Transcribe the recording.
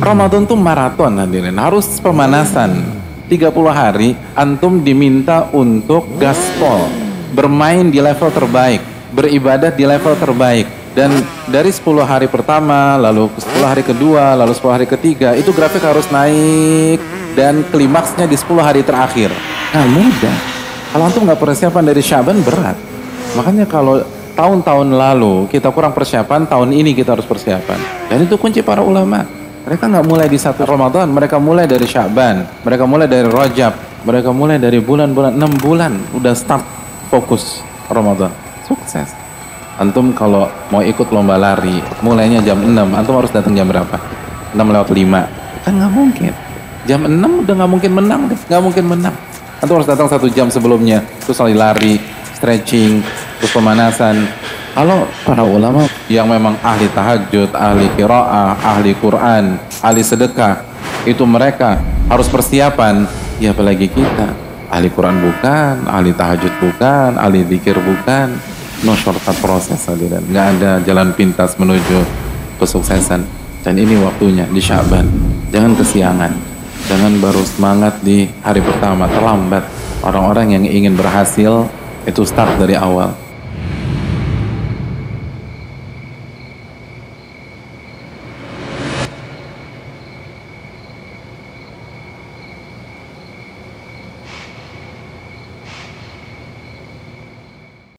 Ramadan tuh maraton hadirin, harus pemanasan. 30 hari antum diminta untuk gaspol, bermain di level terbaik, beribadah di level terbaik. Dan dari 10 hari pertama, lalu 10 hari kedua, lalu 10 hari ketiga, itu grafik harus naik dan klimaksnya di 10 hari terakhir. Nah mudah. Kalau antum nggak persiapan dari Syaban berat. Makanya kalau tahun-tahun lalu kita kurang persiapan, tahun ini kita harus persiapan. Dan itu kunci para ulama. Mereka nggak mulai di satu Ramadan, mereka mulai dari Syaban, mereka mulai dari Rajab, mereka mulai dari bulan-bulan, 6 bulan udah start fokus Ramadan. Sukses. Antum kalau mau ikut lomba lari, mulainya jam 6, antum harus datang jam berapa? 6 lewat 5. Kan nggak mungkin. Jam 6 udah nggak mungkin menang nggak mungkin menang. Antum harus datang satu jam sebelumnya, terus lari, stretching, terus pemanasan. Kalau para ulama yang memang ahli tahajud, ahli kiraah, ahli Quran, ahli sedekah, itu mereka harus persiapan. Ya apalagi kita, ahli Quran bukan, ahli tahajud bukan, ahli zikir bukan. No shortcut proses hadirin. Nggak ada jalan pintas menuju kesuksesan. Dan ini waktunya di Syaban. Jangan kesiangan. Jangan baru semangat di hari pertama, terlambat. Orang-orang yang ingin berhasil itu start dari awal